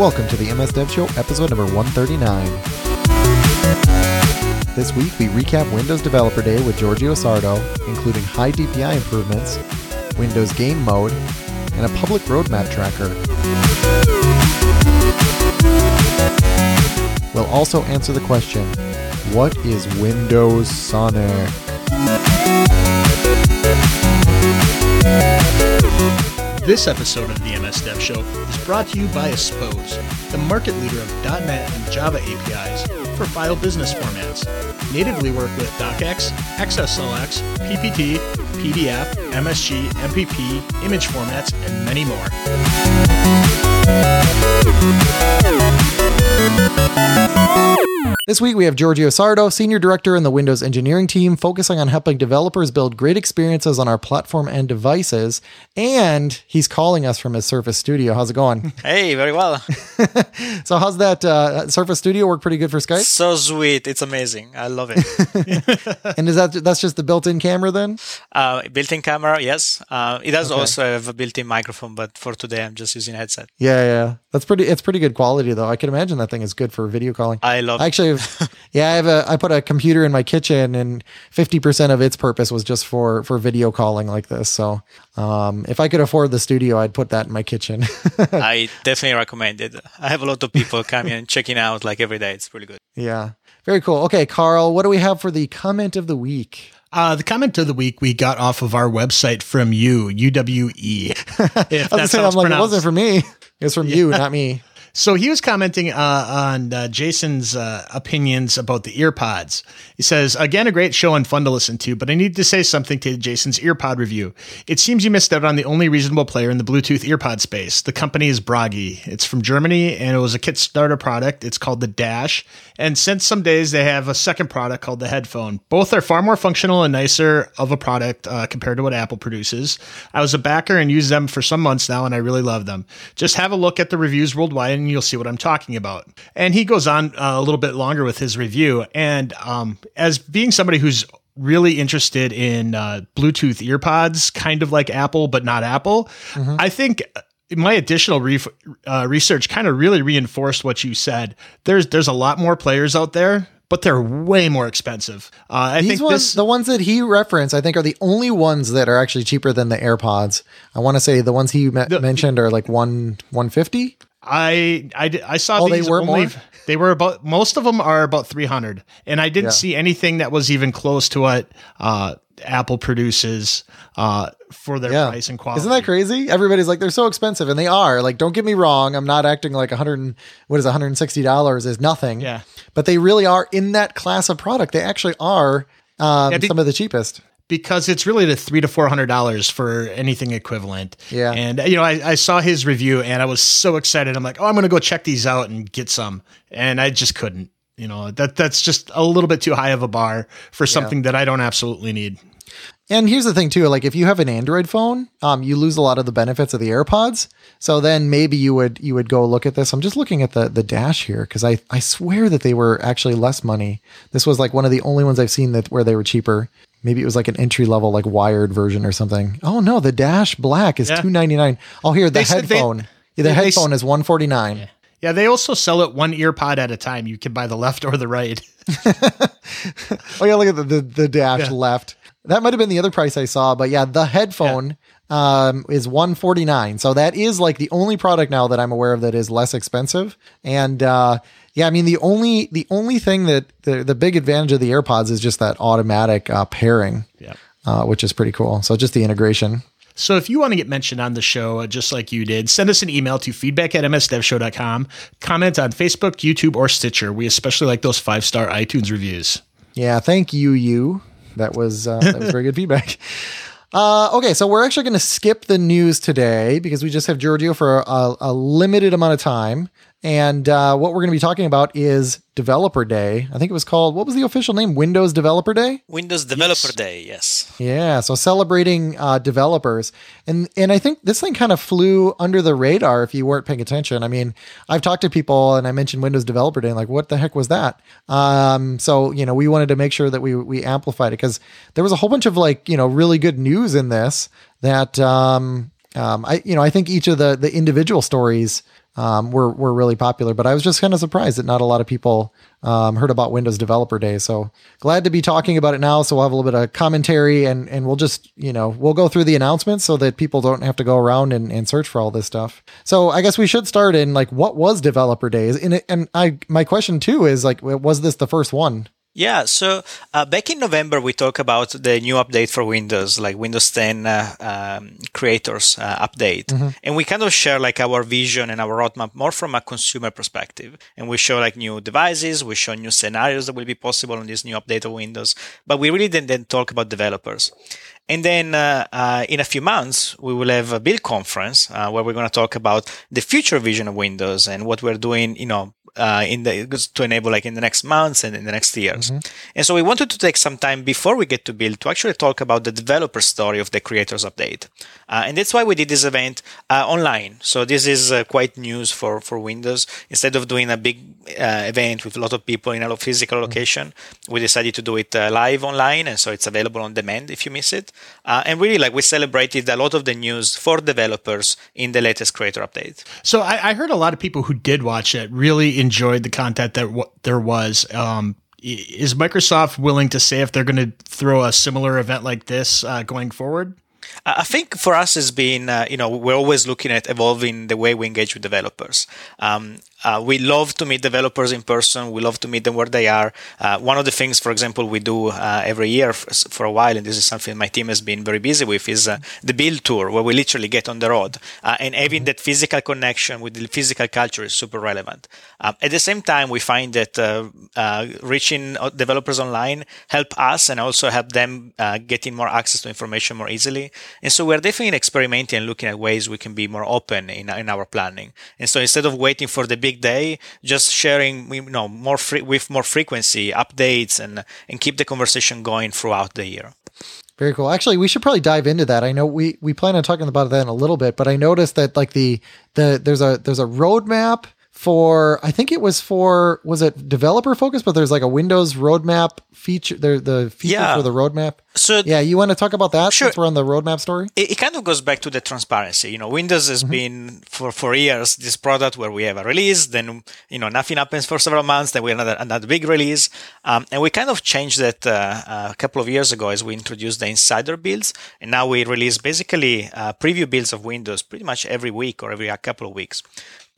Welcome to the MS Dev Show, episode number 139. This week, we recap Windows Developer Day with Giorgio Sardo, including high DPI improvements, Windows Game Mode, and a public roadmap tracker. We'll also answer the question What is Windows Sonic? This episode of the MS Dev Show brought to you by Aspose, the market leader of .NET and Java APIs for file business formats. Natively work with DocX, XSLX, PPT, PDF, MSG, MPP, image formats, and many more. This week we have Giorgio Sardo, Senior Director in the Windows Engineering team, focusing on helping developers build great experiences on our platform and devices. And he's calling us from his Surface Studio. How's it going? Hey, very well. so, how's that uh, Surface Studio work pretty good for Skype? so sweet. It's amazing. I love it. And is that that's just the built-in camera then? uh, built-in camera, yes. Uh, it does Okay. also have a built-in microphone, but for today I'm just using a headset. Yeah, yeah. That's pretty. It's pretty good quality though. I can imagine that thing is good for video calling. I love I actually, have, yeah, I have a. I put a computer in my kitchen, and fifty percent of its purpose was just for for video calling like this. So, um, if I could afford the studio, I'd put that in my kitchen. I definitely recommend it. I have a lot of people coming and checking out like every day. It's really good. yeah, very cool. Okay, Carl, what do we have for the comment of the week? Uh, the comment of the week we got off of our website from you, UWE. If I was that's gonna how I'm it's like, it wasn't for me. It's from you, not me. So he was commenting uh, on uh, Jason's uh, opinions about the earpods. He says, again, a great show and fun to listen to, but I need to say something to Jason's earpod review. It seems you missed out on the only reasonable player in the Bluetooth earpod space. The company is Bragi. It's from Germany and it was a Kickstarter product. It's called the Dash. And since some days they have a second product called the headphone. Both are far more functional and nicer of a product uh, compared to what Apple produces. I was a backer and used them for some months now, and I really love them. Just have a look at the reviews worldwide, and you'll see what I'm talking about. And he goes on uh, a little bit longer with his review. And um, as being somebody who's really interested in uh, Bluetooth earpods, kind of like Apple, but not Apple, I think my additional re- uh, research kind of really reinforced what you said. There's there's a lot more players out there, but they're way more expensive. Uh, I These think ones, this. the ones that he referenced, I think, are the only ones that are actually cheaper than the AirPods. I want to say the ones he me- mentioned are like one one fifty. I I, I saw Oh, they were only. more? They were about most of them are about three hundred, and I didn't Yeah. see anything that was even close to what uh, Apple produces uh, for their Yeah. price and quality. Isn't that crazy? Everybody's like they're so expensive, and they are. Like, don't get me wrong. I'm not acting like 100. What is 160 dollars is nothing. Yeah. but they really are in that class of product. They actually are um, Yeah, be- some of the cheapest. Because it's really the three to four hundred dollars for anything equivalent. Yeah. and you know, I, I saw his review and I was so excited. I'm like, oh, I'm going to go check these out and get some, and I just couldn't. You know, that that's just a little bit too high of a bar for something that I don't absolutely need. And here's the thing too, like if you have an Android phone, um, you lose a lot of the benefits of the AirPods. So then maybe you would you would go look at this. I'm just looking at the the dash here because I I swear that they were actually less money. This was like one of the only ones I've seen that where they were cheaper. Maybe it was like an entry level like wired version or something. Oh no, the dash black is Yeah. two ninety nine. Oh here the They said they- headphone. Yeah, the they- headphone is one forty nine. Yeah, they also sell it one ear pod at a time. You can buy the left or the right. Oh yeah, look at the the, the dash Yeah. left. That might have been the other price I saw, but yeah, the headphone um, is one forty nine. So that is like the only product now that I'm aware of that is less expensive. And uh, yeah, I mean the only the only thing that the the big advantage of the AirPods is just that automatic uh, pairing, Yeah. uh, which is pretty cool. So just the integration. So if you want to get mentioned on the show, uh, just like you did, send us an email to feedback at msdevshow.com. Comment on Facebook, YouTube, or Stitcher. We especially like those five star iTunes reviews. Yeah, thank you, you. That was uh, that was very good feedback. Uh, okay, so we're actually going to skip the news today because we just have Giorgio for a, a limited amount of time. And uh, what we're going to be talking about is Developer Day. I think it was called, what was the official name? Windows Developer Day? Windows Developer Day, yes. Yeah, so celebrating uh, developers, and and I think this thing kind of flew under the radar if you weren't paying attention. I mean, I've talked to people, and I mentioned Windows Developer Day, and like, what the heck was that? Um, so you know, we wanted to make sure that we we amplified it because there was a whole bunch of like you know really good news in this that um, um, I you know I think each of the the individual stories um, were were really popular. But I was just kind of surprised that not a lot of people um, heard about Windows Developer Day. So glad to be talking about it now. So we'll have a little bit of commentary and and we'll just you know we'll go through the announcements so that people don't have to go around and, and search for all this stuff. So I guess we should start in like what was Developer Day? And and I my question too is like was this the first one? Yeah, so uh, back in November, we talked about the new update for Windows, like Windows 10 uh, um, Creators uh, update. Mm-hmm. And we kind of share like our vision and our roadmap more from a consumer perspective. And we show like new devices, we show new scenarios that will be possible on this new update of Windows. But we really didn't then talk about developers. And then uh, uh, in a few months, we will have a build conference uh, where we're going to talk about the future vision of Windows and what we're doing, you know, uh, in the to enable like in the next months and in the next years. Mm-hmm. And so we wanted to take some time before we get to build to actually talk about the developer story of the creators update. Uh, and that's why we did this event uh, online. So this is uh, quite news for for Windows. Instead of doing a big uh, event with a lot of people in a physical mm-hmm. location, we decided to do it uh, live online, and so it's available on demand if you miss it. and really, like we celebrated a lot of the news for developers in the latest creator update. So I, I heard a lot of people who did watch it really enjoyed the content that w- there was. Um, is Microsoft willing to say if they're going to throw a similar event like this uh, going forward? I think for us has been, uh, you know, we're always looking at evolving the way we engage with developers. Um, uh, we love to meet developers in person. We love to meet them where they are. Uh, one of the things, for example, we do uh, every year for, for, a while, and this is something my team has been very busy with, is uh, the build tour, where we literally get on the road. Uh, and having mm-hmm. that physical connection with the physical culture is super relevant. Um, at the same time, we find that uh, reaching developers online help us and also help them getting more access to information more easily. And so we're definitely experimenting and looking at ways we can be more open in, in our planning. And so instead of waiting for the big big day, just sharing, you know, more free, with more frequency, updates, and and keep the conversation going throughout the year. Very cool. Actually, we should probably dive into that. I know we we plan on talking about that in a little bit, but I noticed that like the the there's a there's a roadmap for I think it was for was it developer focused, but there's like a Windows roadmap feature. There the feature yeah. for the roadmap. So yeah, you want to talk about that sure. since we're on the roadmap story? It, it kind of goes back to the transparency. You know, Windows has mm-hmm. been for for years this product where we have a release, then you know nothing happens for several months, then we have another another big release, um, and we kind of changed that uh, a couple of years ago as we introduced the insider builds, and now we release basically uh, preview builds of Windows pretty much every week or every a couple of weeks.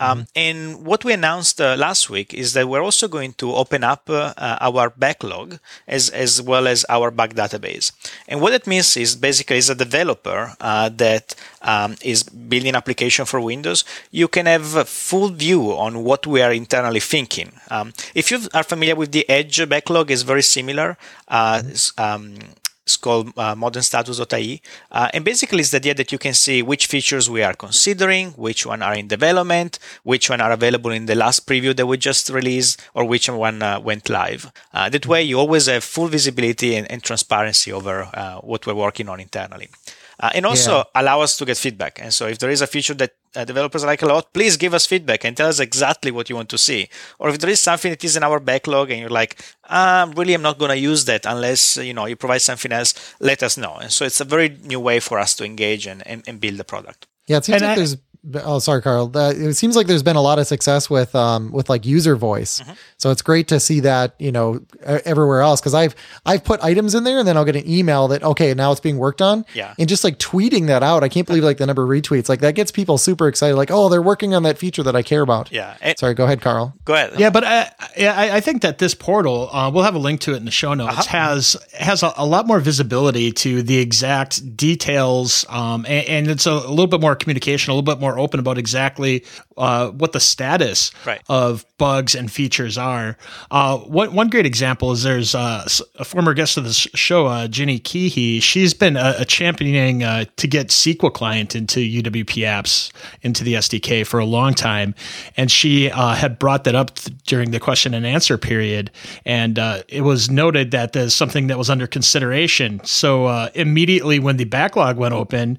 Um. And what we announced uh, last week is that we're also going to open up uh, uh, our backlog as, as well as our bug database. And what it means is basically as a developer uh, that um, is building application for Windows, you can have full view on what we are internally thinking. Um, if you are familiar with the Edge backlog, it's very similar. It's called uh, modernstatus.ie. Uh, and basically, it's the idea that you can see which features we are considering, which one are in development, which one are available in the last preview that we just released, or which one uh, went live. Uh, that way, you always have full visibility and, and transparency over uh, what we're working on internally. Uh, and also yeah. allow us to get feedback. And so if there is a feature that uh, developers like a lot, please give us feedback and tell us exactly what you want to see. Or if there is something that is in our backlog and you're like, um, really, I'm not going to use that unless you know you provide something else. Let us know. And so it's a very new way for us to engage and, and, and build the product. Yeah, it seems and like I, there's oh sorry carl uh, it seems like there's been a lot of success with um with like user voice mm-hmm. So it's great to see that you know everywhere else because i've i've put items in there and then i'll get an email that okay now it's being worked on yeah and just like tweeting that out i can't believe like the number of retweets like that gets people super excited like oh they're working on that feature that i care about yeah and, sorry go ahead carl go ahead yeah but uh, yeah I, I, think that this portal uh, we'll have a link to it in the show notes uh-huh. has has a, a, lot more visibility to the exact details um and, and it's a, a little bit more communication a little bit more open about exactly exactly uh, what the status right. of bugs and features are. Uh, one, one great example is there's uh, a former guest of the show, uh, Ginny Caughey. She's been a, a championing uh, to get SQLite into UWP apps into the SDK for a long time, and she uh, had brought that up th- during the question and answer period, and it was noted that there's something that was under consideration. So immediately when the backlog went open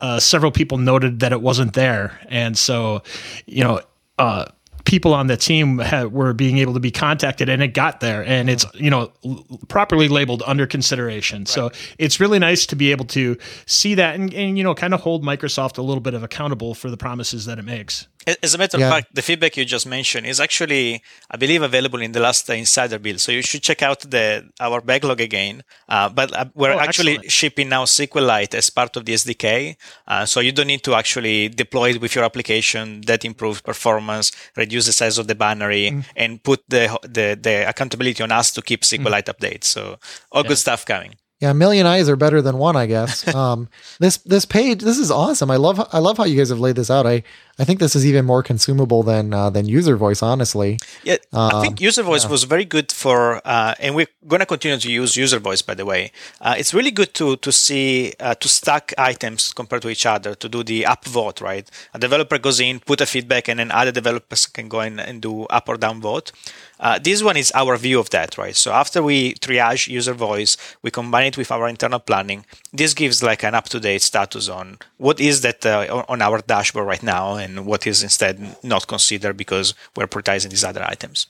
uh, several people noted that it wasn't there, and so you know. Uh, people on the team ha- were being able to be contacted and it got there and it's you know l- properly labeled under consideration right. so it's really nice to be able to see that and, and you know kind of hold microsoft a little bit of accountable for the promises that it makes as a matter yeah. of fact, the feedback you just mentioned is actually, I believe, available in the last uh, insider build. So you should check out the our backlog again. Uh, but uh, we're oh, actually excellent. shipping now SQLite as part of the SDK. Uh, so you don't need to actually deploy it with your application. That improves performance, reduce the size of the binary, mm. and put the, the, the accountability on us to keep SQLite mm. updates. So all yeah. good stuff coming. Yeah, a million eyes are better than one, I guess. Um, this this page, this is awesome. I love I love how you guys have laid this out. I I think this is even more consumable than uh, than user voice, honestly. Yeah, um, I think user voice yeah. was very good for, uh, and we're going to continue to use user voice. By the way, uh, it's really good to to see uh, to stack items compared to each other to do the up vote. Right, a developer goes in, put a feedback, and then other developers can go in and do up or down vote. Uh, this one is our view of that, right? So after we triage user voice, we combine it with our internal planning. This gives like an up-to-date status on what is that uh, on our dashboard right now and what is instead not considered because we're prioritizing these other items.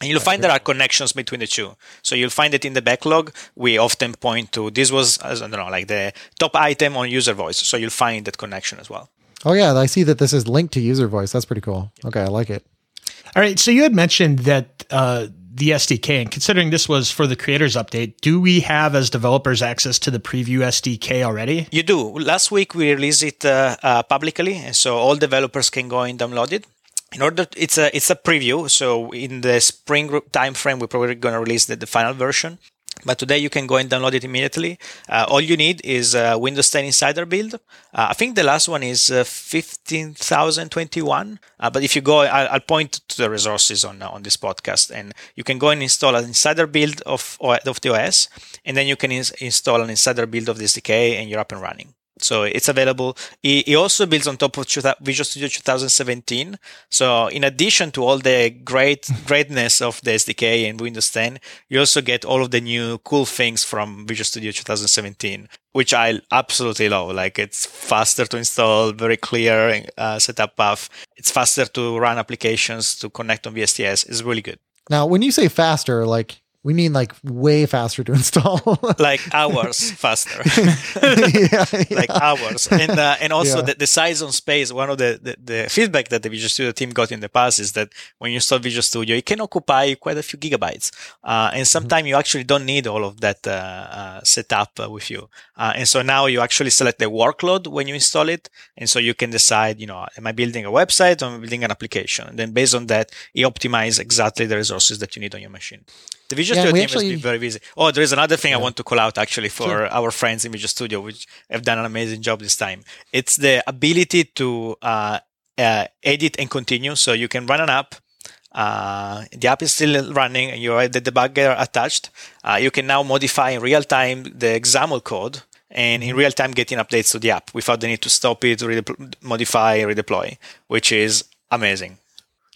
And you'll find there are connections between the two. So you'll find that in the backlog, we often point to this was, I don't know, like the top item on user voice. So you'll find that connection as well. Oh, yeah. I see that this is linked to user voice. That's pretty cool. Okay. I like it. All right. So you had mentioned that uh, the SDK, and considering this was for the creators update, do we have as developers access to the preview SDK already? You do. Last week we released it uh, uh, publicly, so all developers can go and download it. In order, to, it's a it's a preview. So in the spring timeframe, we're probably going to release the, the final version. But today you can go and download it immediately. Uh, all you need is Windows 10 Insider build. Uh, I think the last one is uh, 15,021. Uh, but if you go, I'll, I'll, point to the resources on on this podcast, and you can go and install an Insider build of of the OS, and then you can ins- install an Insider build of the SDK, and you're up and running. So it's available. It, also builds on top of Visual Studio 2017. So in addition to all the great greatness of the SDK and Windows 10, you also get all of the new cool things from Visual Studio 2017, which I absolutely love. Like it's faster to install, very clear uh, setup path. It's faster to run applications to connect on VSTS. It's really good. Now, when you say faster, like we mean like way faster to install. like hours faster. yeah, yeah. Like hours. And uh, and also yeah. the, the size on space, one of the, the, the, feedback that the Visual Studio team got in the past is that when you install Visual Studio, it can occupy quite a few gigabytes. Uh, and sometimes mm-hmm. you actually don't need all of that uh, uh set uh, with you. Uh, and so now you actually select the workload when you install it. And so you can decide, you know, am I building a website or am I building an application? And then based on that, it optimizes exactly the resources that you need on your machine. The Visual yeah, Studio team actually, has been very busy. Oh, there is another thing yeah. I want to call out actually for sure. our friends in Visual Studio, which have done an amazing job this time. It's the ability to uh, uh, edit and continue. So you can run an app. Uh, the app is still running and you have the debugger attached. Uh, you can now modify in real time the XAML code and in mm-hmm. real time getting updates to the app without the need to stop it, redepl- modify, redeploy, which is amazing.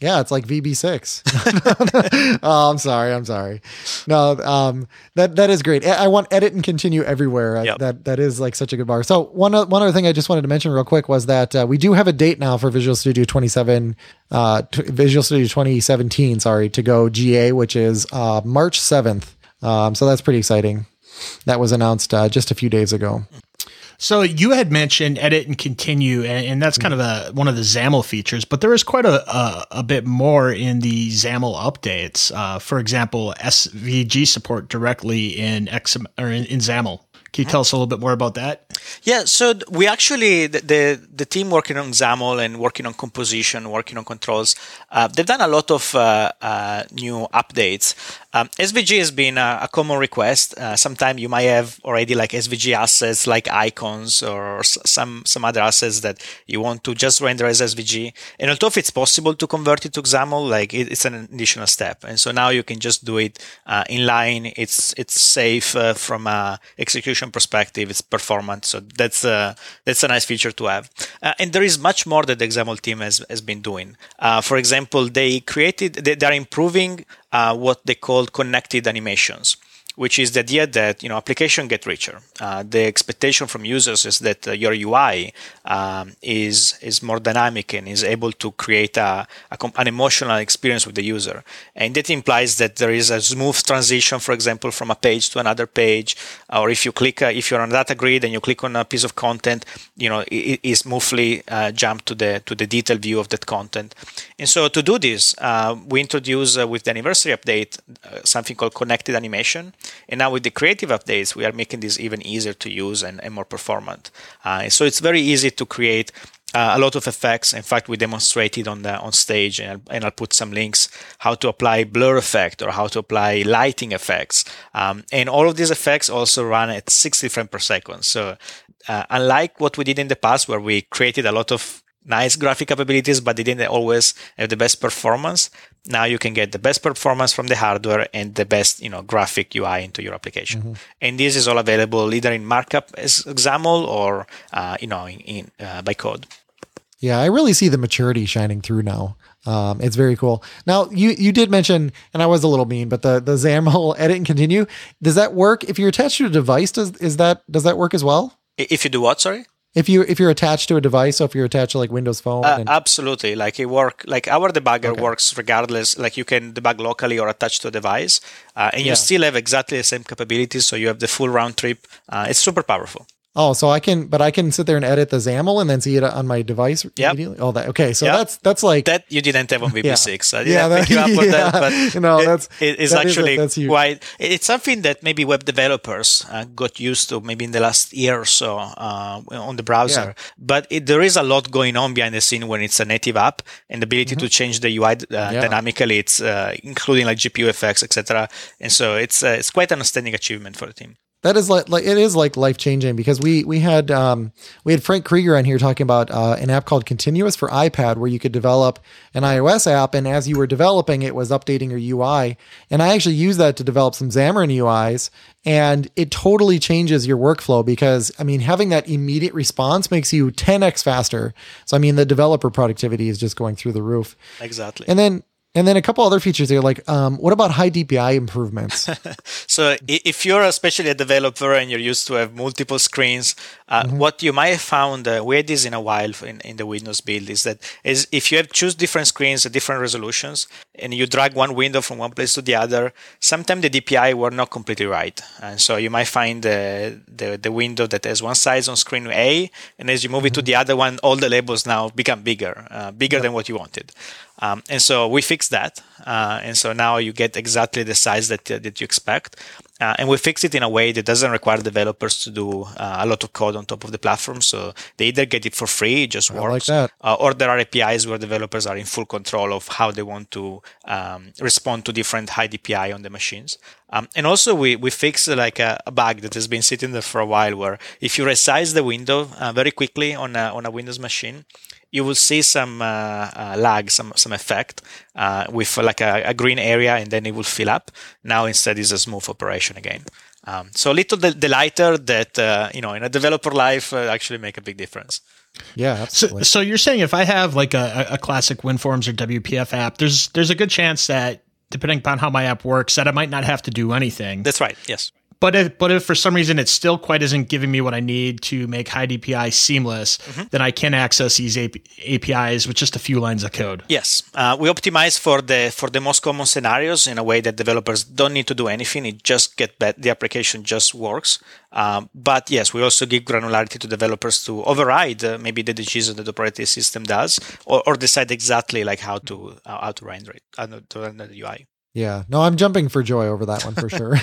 Yeah, it's like VB6. oh, I'm sorry. I'm sorry. No, um, that that is great. I want edit and continue everywhere. Yep. That that is like such a good bar. So one one other thing I just wanted to mention real quick was that uh, we do have a date now for Visual Studio 27, uh, t- Visual Studio 2017. Sorry, to go GA, which is uh, March 7th. Um, so that's pretty exciting. That was announced uh, just a few days ago. So you had mentioned edit and continue, and, and that's kind of a, one of the XAML features, but there is quite a, a, a bit more in the XAML updates. Uh, for example, SVG support directly in X or in, in XAML. Can you tell us a little bit more about that? Yeah, so we actually the the, the team working on XAML and working on composition, working on controls, uh, they've done a lot of uh, uh, new updates. Um, SVG has been a, a common request. Uh, Sometimes you might have already like SVG assets, like icons or some some other assets that you want to just render as SVG. And although it's possible to convert it to XAML, like it, it's an additional step. And so now you can just do it uh, in line. It's it's safe uh, from a execution perspective. It's performant. So that's a that's a nice feature to have. Uh, and there is much more that the XAML team has has been doing. Uh, for example, they created they, they are improving uh, what they call connected animations which is the idea that you know application get richer. Uh, the expectation from users is that uh, your UI um, is is more dynamic and is able to create a, a, an emotional experience with the user, and that implies that there is a smooth transition, for example, from a page to another page, or if you click uh, if you're on a data grid and you click on a piece of content, you know it, smoothly uh, jump to the to the detailed view of that content. And so to do this, uh, we introduce with the anniversary update something called connected animation and now with the creative updates, we are making this even easier to use and, and more performant. Uh, so it's very easy to create uh, a lot of effects. In fact, we demonstrated on the on stage, and, and, I'll put some links how to apply blur effect or how to apply lighting effects. Um, and all of these effects also run at 60 frames per second. So uh, unlike what we did in the past, where we created a lot of nice graphic capabilities, but they didn't always have the best performance. Now you can get the best performance from the hardware and the best, you know, graphic UI into your application. Mm-hmm. And this is all available either in markup as XAML or, uh, you know, in, in uh, by code. Yeah, I really see the maturity shining through now. Um, it's very cool. Now you you did mention, and I was a little mean, but the the XAML edit and continue does that work if you're attached to a device? Does is that does that work as well? If you do what? Sorry if you if you're attached to a device, so if you're attached to like Windows Phone, uh, and- absolutely. Like it work like our debugger okay. works regardless. Like you can debug locally or attached to a device, uh, and yeah. you still have exactly the same capabilities. So you have the full round trip. Uh, it's super powerful. Oh, so I can, but I can sit there and edit the XAML and then see it on my device immediately. Oh, that okay. So yep. that's that's like that you didn't have on VB6. yeah. I didn't yeah, that, you up yeah. that, but no, that's it, it's that actually is, that's quite. It's something that maybe web developers uh, got used to maybe in the last year or so uh, on the browser. Yeah. But it, there is a lot going on behind the scene when it's a native app and the ability mm-hmm. to change the UI uh, dynamically. It's uh, including like GPU effects, etc. And so it's uh, it's quite an outstanding achievement for the team that is like, like it is like life changing because we we had um, we had Frank Krueger on here talking about uh, an app called Continuous for iPad where you could develop an iOS app. And as you were developing it was updating your UI and I actually used that to develop some Xamarin UIs and it totally changes your workflow because I mean having that immediate response makes you 10x faster. So I mean the developer productivity is just going through the roof. Exactly. And then and then a couple other features there, like um, what about high DPI improvements? so if you're especially a developer and you're used to have multiple screens, uh, mm-hmm. what you might have found, uh, we had this in a while in, in the Windows build, is that is if you have choose different screens at different resolutions and you drag one window from one place to the other, sometimes the DPI were not completely right. And so you might find the, the, the window that has one size on screen A, and as you move mm-hmm. it to mm-hmm. the other one, all the labels now become bigger, uh, bigger than what you wanted. Um, and so we fixed that. Uh, and so now you get exactly the size that, uh, that you expect. Uh, and we fix it in a way that doesn't require developers to do uh, a lot of code on top of the platform. So they either get it for free, it just works, like uh, or there are APIs where developers are in full control of how they want to um, respond to different high DPI on the machines. Um, and also we, we fix like a, a, bug that has been sitting there for a while where if you resize the window uh, very quickly on a, on a Windows machine, you will see some uh, uh, lag, some some effect uh, with like a, a, green area, and then it will fill up. Now instead, is a smooth operation again. Um, so a little the, lighter that uh, you know in a developer life uh, actually make a big difference. Yeah, absolutely. So, so you're saying if I have like a, a classic WinForms or WPF app, there's there's a good chance that depending upon how my app works, that I might not have to do anything. That's right. Yes. But if but if for some reason it still quite isn't giving me what I need to make high DPI seamless, mm-hmm. then I can access these AP- APIs with just a few lines of code. Yes, uh, we optimize for the for the most common scenarios in a way that developers don't need to do anything. It just get bad, the application just works. Um, but yes, we also give granularity to developers to override uh, maybe the decision that the operating system does, or, or decide exactly like how to uh, how to render it, uh, to render the UI. Yeah, no, I'm jumping for joy over that one for sure.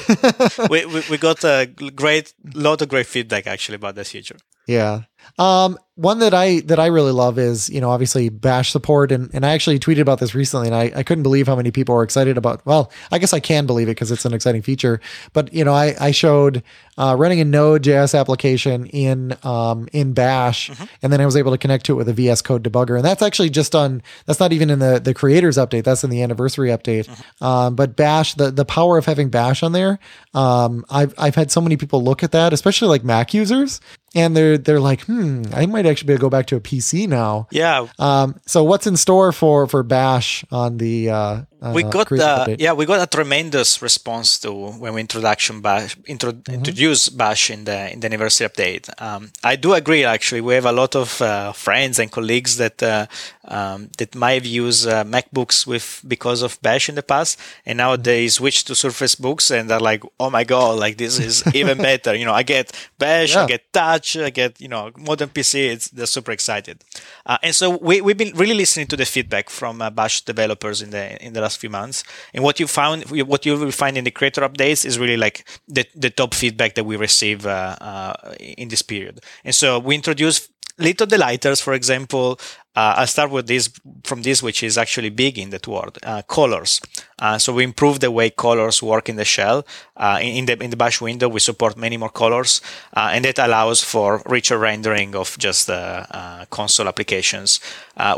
we, we, we got a great lot of great feedback actually about this feature. Yeah, um, one that I that I really love is you know obviously Bash support and and I actually tweeted about this recently and I, I couldn't believe how many people were excited about well I guess I can believe it because it's an exciting feature but you know I I showed uh, running a Node.js application in um, in Bash mm-hmm. and then I was able to connect to it with a VS Code debugger and that's actually just on that's not even in the the creators update that's in the anniversary update mm-hmm. um, but Bash the the power of having Bash on there um, I've I've had so many people look at that especially like Mac users and they're they're like, hmm, I might actually be able to go back to a PC now. Yeah. Um, so what's in store for for Bash on the Uh, we got uh, yeah we got a tremendous response to when we introduction bash intro, Mm-hmm. introduced bash in the in the anniversary update um, i do agree actually we have a lot of uh, friends and colleagues that uh, um, that might have used uh, macbooks with because of bash in the past and now Mm-hmm. they switch to surface books and they're like oh my god like this is even better you know i get bash Yeah. i get touch i get you know modern pc it's they're super excited uh, and so we, we've been really listening to the feedback from uh, bash developers in the in the last few months. And what you found what you will find in the creator updates is really like the, the top feedback that we receive uh, uh, in this period. And so we introduced little delighters for example uh, I'll start with this from this, which is actually big in that word, uh, colors. Uh, so we improve the way colors work in the shell. Uh, in, the in the Bash window, we support many more colors, uh, and that allows for richer rendering of just uh, uh, console applications.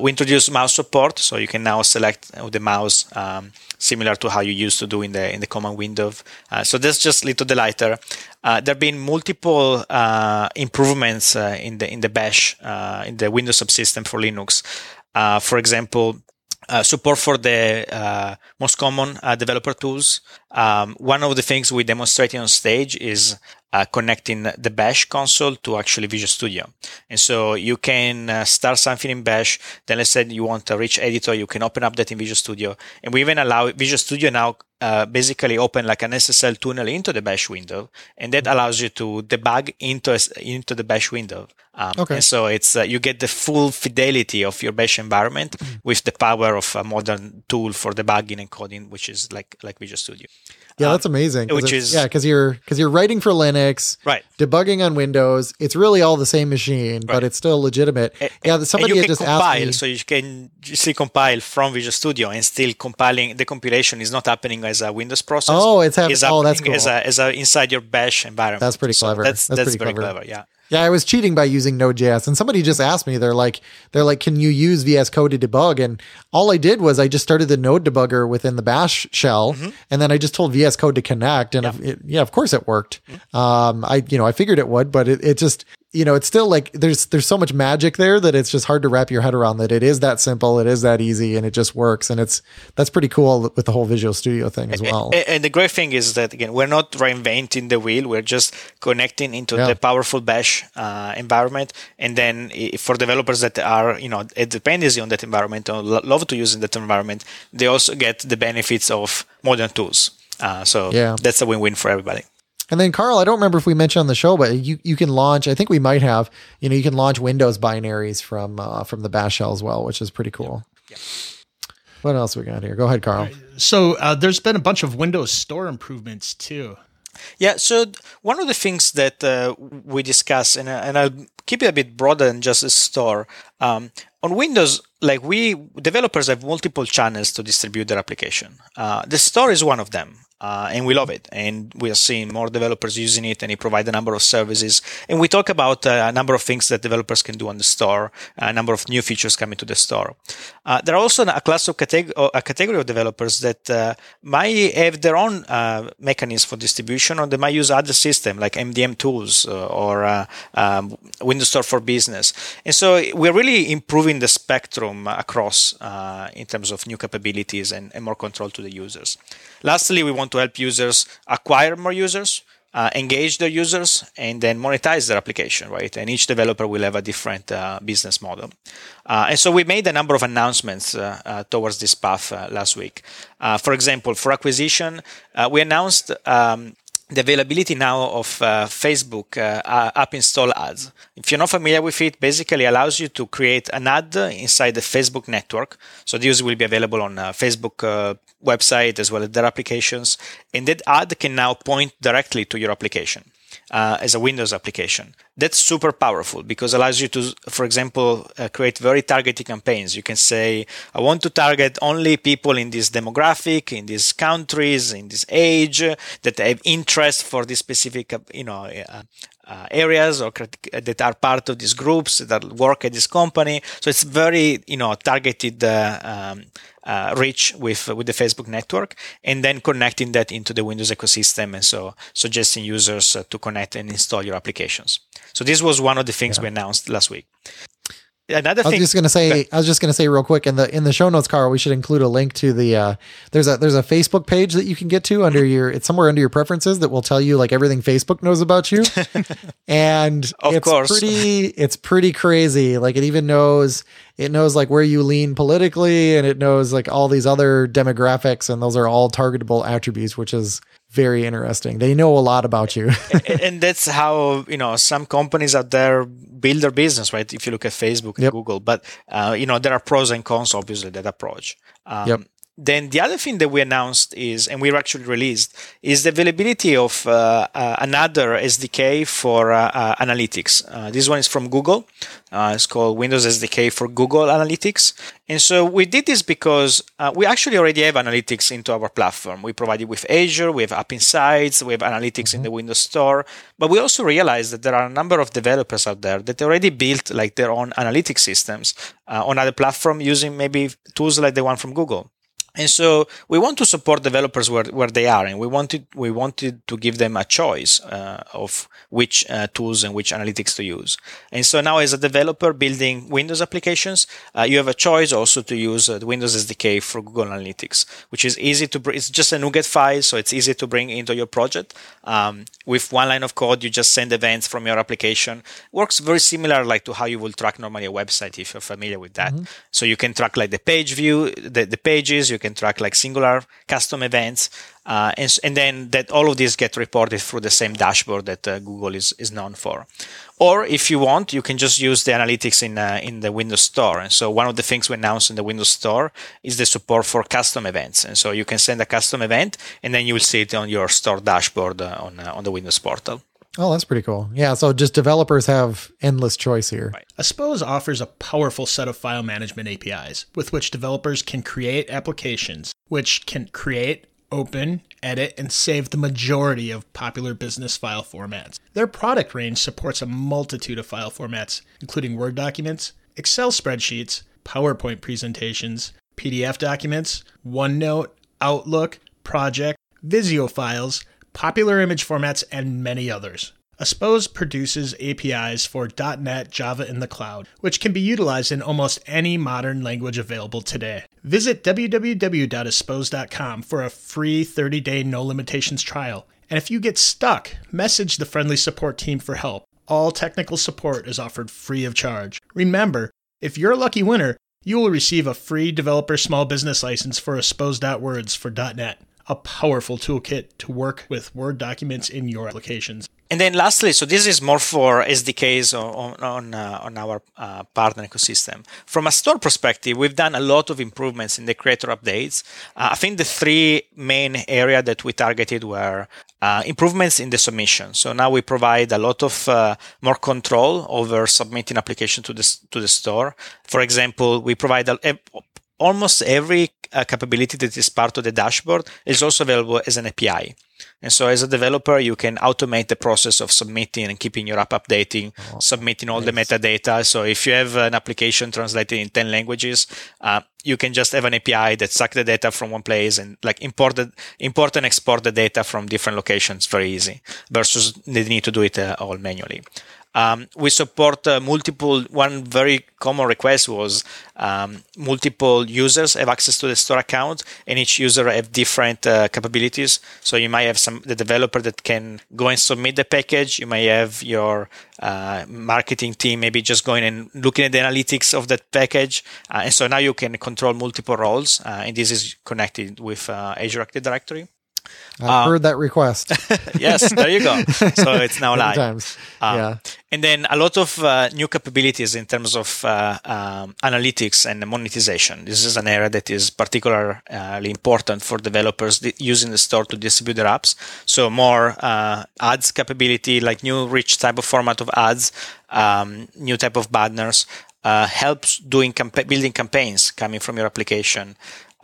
We introduce mouse support, so you can now select the mouse. Um, similar to how you used to do in the in the command window. Uh, so that's just little delighter. Uh, there have been multiple uh, improvements in the in the Bash in the Windows subsystem for Linux. Uh, for example, uh, support for the uh, most common uh, developer tools. Um, one of the things we demonstrated on stage is uh, connecting the Bash console to actually Visual Studio. And so you can uh, start something in Bash. Then let's say you want a rich editor, you can open up that in Visual Studio. And we even allow Visual Studio now uh, basically open like an SSL tunnel into the Bash window, and that allows you to debug into into the Bash window. Um, Okay. And so it's uh, you get the full fidelity of your Bash environment with the power of a modern tool for debugging and coding, which is like like Visual Studio. Yeah, um, that's amazing. which is- yeah, because you're because you're writing for Linux, Right. Debugging on Windows. It's really all the same machine, but it's still legitimate. yeah, And somebody you had can just compile, asked me. so you can easily compile from Visual Studio and still compiling. The compilation is not happening as a Windows process. Oh, it's hap- It's oh, that's happening as a, as a inside your Bash environment. That's pretty So clever. That's That's that's, pretty very clever. clever. Yeah. Yeah, I was cheating by using Node.js, and somebody just asked me. They're like, they're like, can you use VS Code to debug? And all I did was I just started the Node debugger within the Bash shell, Mm-hmm. and then I just told VS Code to connect, and if it, yeah, of course it worked. Mm-hmm. Um, I you know I figured it would, but it, it just you know it's still like there's there's so much magic there that it's just hard to wrap your head around that it is that simple, it is that easy, and it just works, and it's that's pretty cool with the whole Visual Studio thing as well. A- And the great thing is that again, we're not reinventing the wheel. We're just connecting into Yeah. the powerful Bash uh, environment. And then for developers that are, you know, a dependency on that environment or love to use in that environment, they also get the benefits of modern tools. Uh, so Yeah. that's a win-win for everybody. And then Carl, I don't remember if we mentioned on the show, but you, you can launch. I think we might have. You know, you can launch Windows binaries from uh, from the Bash shell as well, which is pretty cool. What else we got here? Go ahead, Carl. So uh, there's been a bunch of Windows Store improvements too. Yeah. So one of the things that uh, we discuss, and, uh, and I'll keep it a bit broader than just a store. Um, on Windows, like we developers have multiple channels to distribute their application. Uh, the store is one of them. Uh, and we love it. And we are seeing more developers using it, and it provides a number of services. And we talk about uh, a number of things that developers can do on the store, a number of new features coming to the store. Uh, there are also a class of categ- a category of developers that uh, might have their own uh, mechanism for distribution, or they might use other systems like MDM tools uh, or uh, um, Windows Store for Business. And so we're really improving the spectrum across uh, in terms of new capabilities and, and more control to the users. Lastly, we want to help users acquire more users, uh, engage their users, and then monetize their application, right? And each developer will have a different uh, business model. Uh, and so we made a number of announcements uh, uh, towards this path uh, last week. For example, for acquisition, we announced um, the availability now of uh, Facebook uh, app install ads. If you're not familiar with it, basically allows you to create an ad inside the Facebook network. So these will be available on uh, Facebook uh, website as well as their applications, and that ad can now point directly to your application. Uh, as a Windows application. That's super powerful because it allows you to, for example, uh, create very targeted campaigns. You can say, I want to target only people in this demographic, in these countries, in this age that have interest for this specific, uh, you know, uh, uh, areas or that are part of these groups that work at this company. So it's very, you know, targeted uh, um, uh, reach with with the Facebook network, and then connecting that into the Windows ecosystem, and so suggesting users uh, to connect and install your applications. So this was one of the things we announced last week. another thing, I was just gonna say. I was just gonna say real quick in the in the show notes, Carl. We should include a link to the. Uh, there's a there's a Facebook page that you can get to under your. It's somewhere under your preferences that will tell you like everything Facebook knows about you. and Of it's course. pretty. It's pretty crazy. Like it even knows. It knows like where you lean politically, and it knows like all these other demographics, and those are all targetable attributes, which is very interesting. They know a lot about you. and that's how you know some companies out there build their business, right? If you look at Facebook and Yep. Google, but uh, you know there are pros and cons, obviously, that approach. Um, Yep. Then the other thing that we announced is, and we actually released, is the availability of uh, uh, another SDK for uh, uh, analytics. Uh, this one is from Google. Uh, it's called Windows SDK for Google Analytics. And so we did this because uh, we actually already have analytics into our platform. We provide it with Azure, we have App Insights, we have analytics in the Windows Store. But we also realized that there are a number of developers out there that already built like their own analytics systems uh, on other platform using maybe tools like the one from Google. And so we want to support developers where, where they are, and we wanted we wanted to give them a choice uh, of which uh, tools and which analytics to use. And so now, as a developer building Windows applications, uh, you have a choice also to use uh, the Windows SDK for Google Analytics, which is easy to. Br- it's just a NuGet file, so it's easy to bring into your project. Um, with one line of code, you just send events from your application. Works very similar, like to how you will track normally a website if you're familiar with that. So you can track like the page view, the, the pages. You can track like singular custom events, uh, and, and then that all of these get reported through the same dashboard that uh, Google is, is known for. Or if you want, you can just use the analytics in uh, in the Windows Store. And so one of the things we announced in the Windows Store is the support for custom events. And so you can send a custom event, and then you will see it on your store dashboard uh, on uh, on the Windows portal. Oh, that's pretty cool. Yeah. So just developers have endless choice here. Right. Aspose offers a powerful set of file management APIs with which developers can create applications, which can create, open, edit, and save the majority of popular business file formats. Their product range supports a multitude of file formats, including Word documents, Excel spreadsheets, PowerPoint presentations, PDF documents, OneNote, Outlook, Project, Visio files, popular image formats, and many others. Aspose produces APIs for .NET Java in the cloud, which can be utilized in almost any modern language available today. Visit www.aspose.com for a free 30-day no limitations trial. And if you get stuck, message the friendly support team for help. All technical support is offered free of charge. Remember, if you're a lucky winner, you will receive a free developer small business license for Aspose.words for .NET, a powerful toolkit to work with Word documents in your applications. And then lastly, so this is more for SDKs on on, uh, on our uh, partner ecosystem. From a store perspective, we've done a lot of improvements in the creator updates. Uh, I think the three main area that we targeted were uh, improvements in the submission. So now we provide a lot of uh, more control over submitting application to the to the store. For example, we provide a, a- almost every uh, capability that is part of the dashboard is also available as an API. And so as a developer, you can automate the process of submitting and keeping your app updating, submitting all the metadata. So if you have an application translated in 10 languages, uh, you can just have an API that suck the data from one place and like import, the, import and export the data from different locations very easy versus the need to do it uh, all manually. Um, we support uh, multiple. One very common request was um, multiple users have access to the store account, and each user have different uh, capabilities. So you might have some the developer that can go and submit the package. You may have your uh, marketing team maybe just going and looking at the analytics of that package, uh, and so now you can control multiple roles, uh, and this is connected with uh, Azure Active Directory. I've heard that request yes, there you go. So it's now live. times. Um, yeah. And then a lot of uh, new capabilities in terms of uh, um, analytics and monetization. This is an area that is particularly important for developers using the store to distribute their apps. So more uh, ads capability, like new rich type of format of ads, um, new type of banners, uh, helps doing campa- building campaigns coming from your application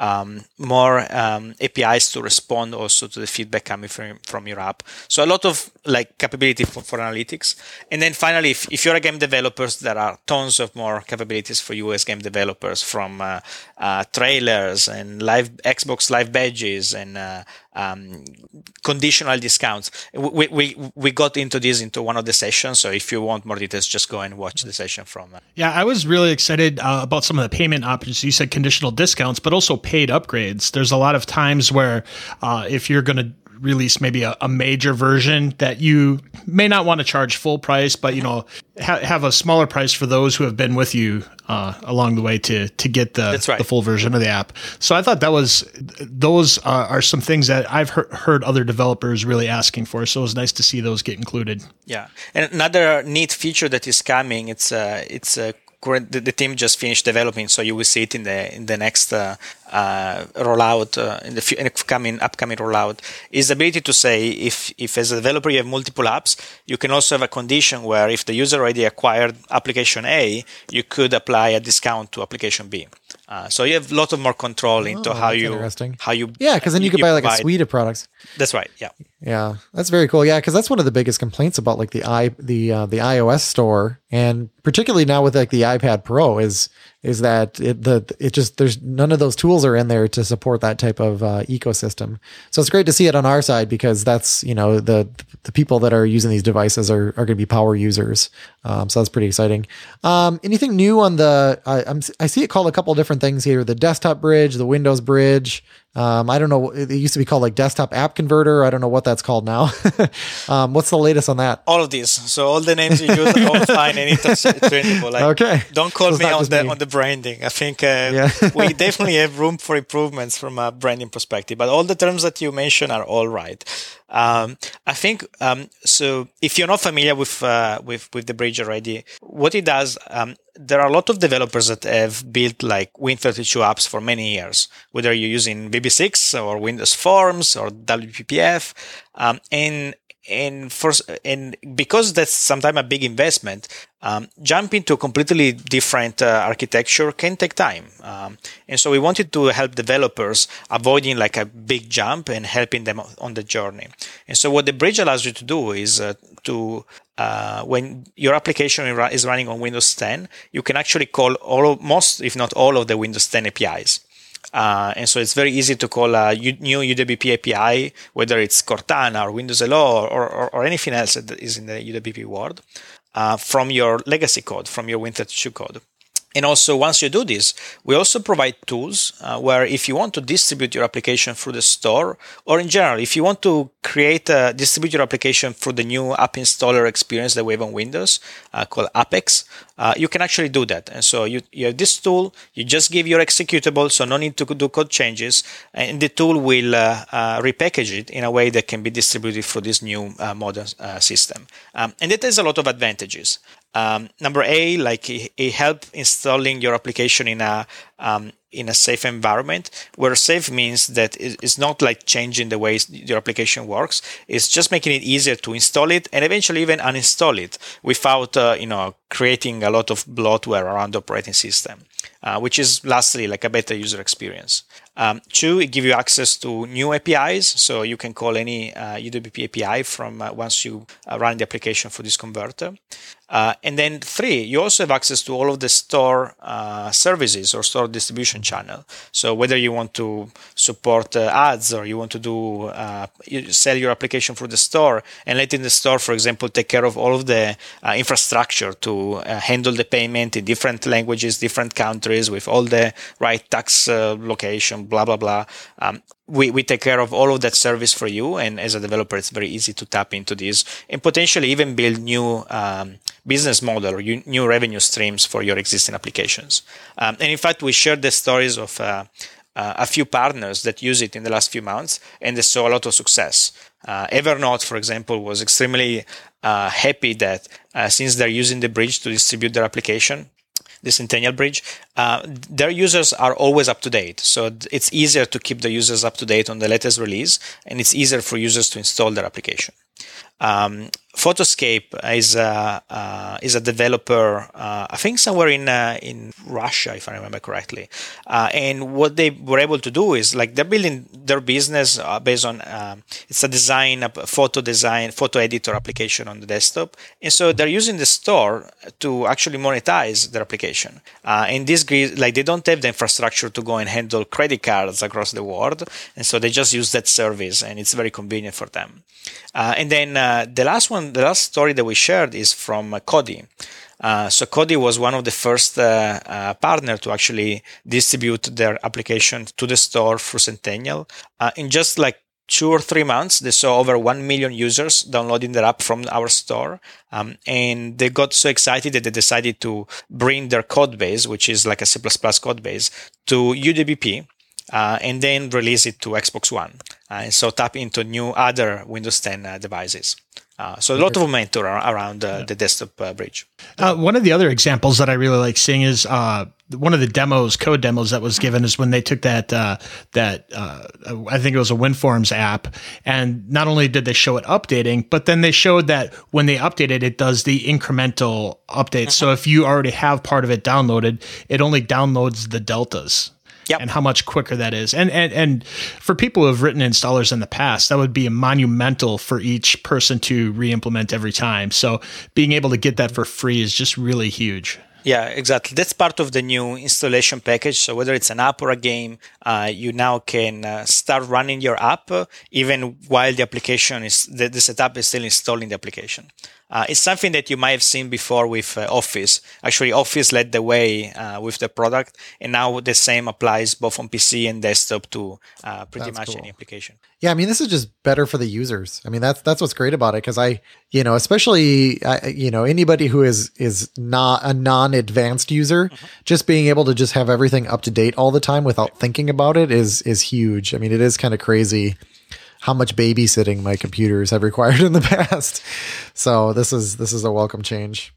um, more um, APIs to respond also to the feedback coming from, from your app. So a lot of like capability for, for analytics. And then finally, if, if you're a game developer, there are tons of more capabilities for you as game developers from uh, uh, trailers and live Xbox live badges and uh, um, conditional discounts. We, we we got into this into one of the sessions. So if you want more details, just go and watch the session from. Uh, yeah, I was really excited uh, about some of the payment options. You said conditional discounts, but also paid upgrades. There's a lot of times where uh, if you're going to release maybe a, a, major version that you may not want to charge full price, but you know ha- have a smaller price for those who have been with you uh, along the way to to get the right. the full version of the app. So I thought that was those uh, are some things that I've he- heard other developers really asking for. So it was nice to see those get included. Yeah, and another neat feature that is coming it's uh, it's a the, the, team just finished developing, so you will see it in the in the next uh, uh, rollout uh, in the in upcoming upcoming rollout. Is the ability to say if if as a developer you have multiple apps, you can also have a condition where if the user already acquired application A, you could apply a discount to application B. Uh, so you have a lot of more control into oh, how you how you yeah because then you, you could buy like provide. a suite of products. That's right. Yeah. Yeah, that's very cool. Yeah, because that's one of the biggest complaints about like the i the uh, the iOS store, and particularly now with like the iPad Pro is is that it the it just there's none of those tools are in there to support that type of uh, ecosystem. So it's great to see it on our side because that's you know the the people that are using these devices are are going to be power users. Um, so that's pretty exciting. Um, anything new on the? I'm I see it called a couple different things here: the desktop bridge, the Windows bridge. Um, I don't know. It used to be called like desktop app converter. I don't know what that's called now. um, what's the latest on that? All of these. So all the names you use are all fine and interchangeable. Like, okay. Don't call so me on the me. on the branding. I think uh, yeah. we definitely have room for improvements from a branding perspective. But all the terms that you mentioned are all right. Um, I think um, so. If you're not familiar with uh, with with the bridge already, what it does, um, there are a lot of developers that have built like Win32 apps for many years, whether you're using VB6 or Windows Forms or WPF, um, and and for and because that's sometimes a big investment, um, jumping to a completely different uh, architecture can take time. Um, and so we wanted to help developers avoiding like a big jump and helping them on the journey. And so what the bridge allows you to do is uh, to uh, when your application is running on Windows 10, you can actually call all of, most, if not all, of the Windows 10 APIs. Uh, and so it's very easy to call a new UWP API, whether it's Cortana or Windows Hello or, or, or anything else that is in the UWP world, uh, from your legacy code, from your Win32 code. And also, once you do this, we also provide tools uh, where if you want to distribute your application through the store, or in general, if you want to create a distribute your application through the new app installer experience that we have on Windows uh, called AppX, uh, you can actually do that. And so you, you have this tool, you just give your executable, so no need to do code changes, and the tool will uh, uh, repackage it in a way that can be distributed through this new uh, modern system. Um, and it has a lot of advantages. Um, number A, like it, it help installing your application in a um, in a safe environment. Where safe means that it's not like changing the way your application works. It's just making it easier to install it and eventually even uninstall it without uh, you know creating a lot of bloatware around the operating system uh, which is lastly like a better user experience. Um, two, it gives you access to new APIs, so you can call any uh, UWP API from uh, once you uh, run the application for this converter. Uh, and then three, you also have access to all of the store uh, services or store distribution channel. So whether you want to support uh, ads or you want to do you sell your application through the store and let in the store, for example, take care of all of the infrastructure to handle the payment in different languages, different countries with all the right tax location blah blah blah. Um, we, we take care of all of that service for you, and as a developer, it's very easy to tap into this and potentially even build new um, business model or new revenue streams for your existing applications. Um, and in fact, we shared the stories of. Uh, uh, a few partners that use it in the last few months and they saw a lot of success. Uh, Evernote, for example, was extremely uh, happy that uh, since they're using the bridge to distribute their application, the Centennial Bridge, uh, their users are always up to date. So it's easier to keep the users up to date on the latest release, and it's easier for users to install their application. Um, Photoscape is a uh, is a developer, uh, I think somewhere in uh, in Russia, if I remember correctly. Uh, and what they were able to do is like they're building their business uh, based on um, it's a design, a photo design, photo editor application on the desktop, and so they're using the store to actually monetize their application. Uh, and this like they don't have the infrastructure to go and handle credit cards across the world, and so they just use that service, and it's very convenient for them. and then the last one the last story that we shared is from uh, Kodi. Uh, so Kodi was one of the first uh, uh, partner to actually distribute their application to the store through Centennial. Uh, in just like two or three months, they saw over 1 million users downloading their app from our store. Um, and they got so excited that they decided to bring their code base, which is like a C++ code base, to. Uh, and then release it to Xbox One. Uh, and so tap into new other Windows 10 devices. Uh, so a lot of momentum around uh, yeah. the desktop uh, bridge. Uh, one of the other examples that I really like seeing is uh, one of the demos, code demos that was given is when they took that uh, that I think it was a WinForms app, and not only did they show it updating, but then they showed that when they update it, it does the incremental updates. Mm-hmm. So if you already have part of it downloaded, it only downloads the deltas yep. and how much quicker that is. And, and and for people who have written installers in the past, that would be monumental for each person to re-implement every time. So being able to get that for free is just really huge. Yeah, exactly. That's part of the new installation package. So whether it's an app or a game, uh, you now can uh, start running your app uh, even while the application is the, the setup is still installing the application. Uh, it's something that you might have seen before with uh, Office. Actually, Office led the way uh, with the product, and now the same applies both on PC and desktop to uh, pretty that's much cool. any application. Yeah, I mean, this is just better for the users. I mean, that's that's what's great about it because I, you know, especially you know anybody who is is not a non-advanced user, mm-hmm. just being able to just have everything up to date all the time without thinking about it is is huge. I mean, it is kind of crazy how much babysitting my computers have required in the past. So this is this is a welcome change.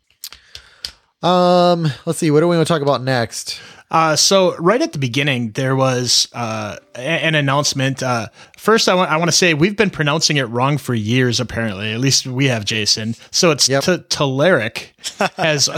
Um, let's see. What do we want to talk about next? Uh, so right at the beginning, there was uh, an announcement. Uh, first, I want I want to say we've been pronouncing it wrong for years. Apparently, at least we have, Jason. So it's yep. T- Telerik has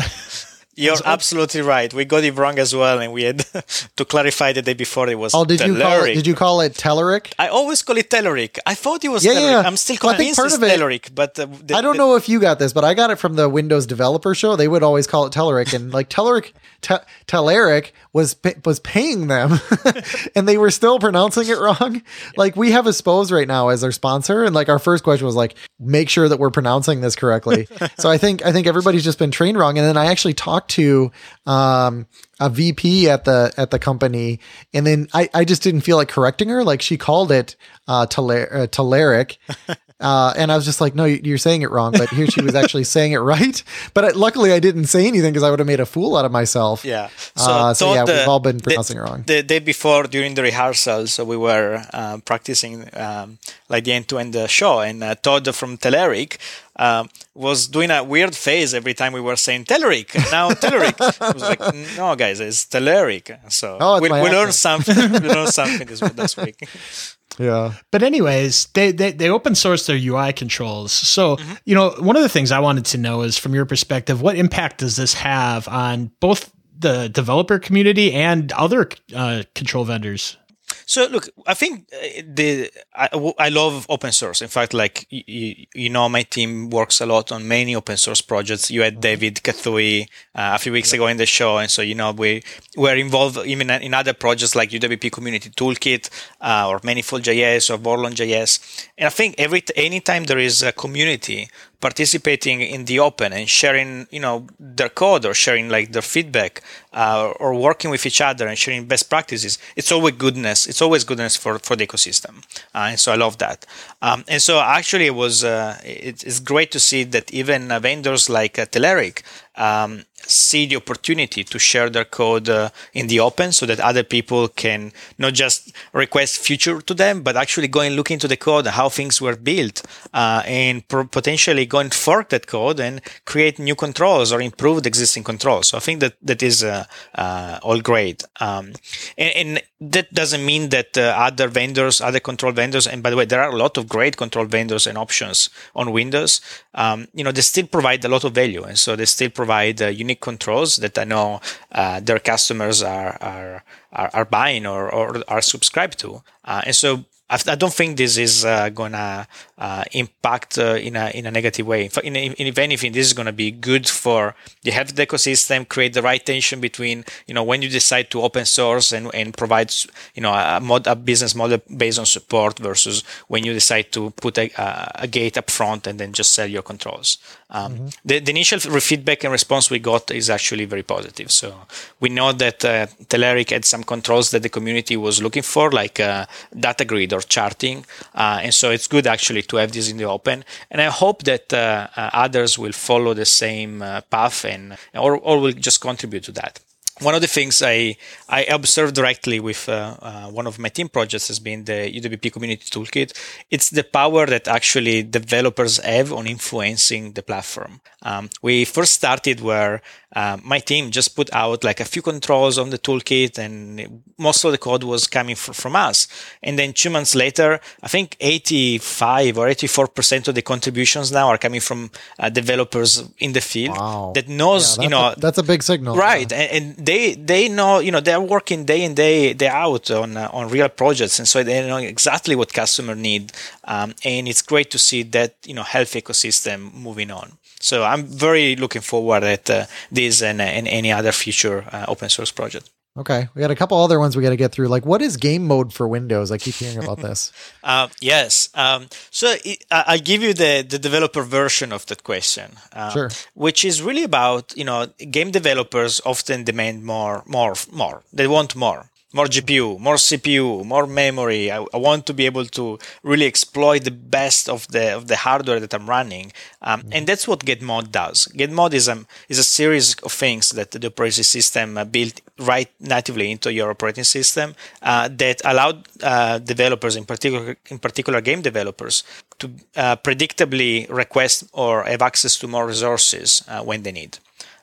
You're absolutely right. We got it wrong as well, and we had to clarify the day before it was. Oh, did you call it? Did you call it Telerik? I always call it Telerik. I thought it was yeah, Telerik. Yeah. I'm still convinced well, it's Telerik, but uh, the, I don't the, know if you got this, but I got it from the Windows Developer Show. They would always call it Telerik, and like Telerik, te- Telerik was was paying them, and they were still pronouncing it wrong. Like we have Aspose right now as our sponsor, and like our first question was like, make sure that we're pronouncing this correctly. so I think I think everybody's just been trained wrong, and then I actually talked talked to um, a VP at the at the company, and then I, I just didn't feel like correcting her. Like she called it uh, Telerik, uh, uh, and I was just like, no, you're saying it wrong. But here she was actually saying it right. But I, luckily, I didn't say anything because I would have made a fool out of myself. Yeah. So, uh, so yeah, the, we've all been pronouncing the, it wrong. The day before, during the rehearsal, so we were um, practicing um, like the end-to-end uh, show, and uh, Todd from Telerik um, was doing a weird face every time we were saying Telerik. Now Telerik. I was like, no, guys, it's Telerik. So oh, we, we learned something. we learned something this, this week. Yeah. But anyways, they, they, they open source their UI controls. So, mm-hmm. you know, one of the things I wanted to know is from your perspective, what impact does this have on both the developer community and other uh, control vendors? So look, I think uh, the I, I love open source. In fact, like you, you, know, my team works a lot on many open source projects. You had mm-hmm. David Catuhe uh, a few weeks ago in the show, and so you know we we're involved even in other projects like UWP Community Toolkit uh, or Manifold.js or Babylon.js. And I think every anytime there is a community participating in the open and sharing, you know, their code or sharing like their feedback uh, or working with each other and sharing best practices, it's always goodness. It's always goodness for, for the ecosystem. Uh, and so I love that. Um, and so actually it was, uh, it, it's great to see that even vendors like uh, Telerik um, see the opportunity to share their code uh, in the open so that other people can not just request feature to them, but actually go and look into the code, how things were built, uh, and pro- potentially go and fork that code and create new controls or improve the existing controls. So I think that that is uh, uh all great. Um, and, and, that doesn't mean that uh, other vendors, other control vendors, and by the way, there are a lot of great control vendors and options on Windows. Um, you know, they still provide a lot of value, and so they still provide uh, unique controls that I know uh, their customers are are are, are buying or, or are subscribed to. Uh, and so I don't think this is uh, gonna uh, impact uh, in a in a negative way. In, in, if anything, this is gonna be good for the health ecosystem. Create the right tension between you know when you decide to open source and, and provide you know a, mod, a business model based on support versus when you decide to put a, a gate up front and then just sell your controls. Um, mm-hmm. the, the, initial feedback and response we got is actually very positive. So we know that uh, Telerik had some controls that the community was looking for, like uh, data grid or charting. Uh, and so it's good actually to have this in the open. And I hope that uh, uh, others will follow the same uh, path and or, or will just contribute to that one of the things I, I observed directly with uh, uh, one of my team projects has been the UWP Community Toolkit. It's the power that actually developers have on influencing the platform. Um, we first started where uh, my team just put out like a few controls on the toolkit and most of the code was coming fr- from us. And then two months later, I think 85 or 84% of the contributions now are coming from uh, developers in the field wow. that knows, yeah, you know, a, that's a big signal. Right. Yeah. And, and, they, they know, you know, they're working day in day, day out on, uh, on real projects. And so they know exactly what customer need. Um, and it's great to see that, you know, health ecosystem moving on. So I'm very looking forward at uh, this and, and, any other future uh, open source project. Okay, we got a couple other ones we got to get through. Like, what is game mode for Windows? I keep hearing about this. uh, yes, um, so it, I'll give you the the developer version of that question, uh, sure. which is really about you know game developers often demand more, more, more. They want more more GPU, more CPU, more memory. I, I, want to be able to really exploit the best of the of the hardware that I'm running, um, and that's what Game Mode does. Game Mode is a is a series of things that the operating system uh, built right natively into your operating system uh, that allowed uh, developers, in particular in particular game developers, to uh, predictably request or have access to more resources uh, when they need.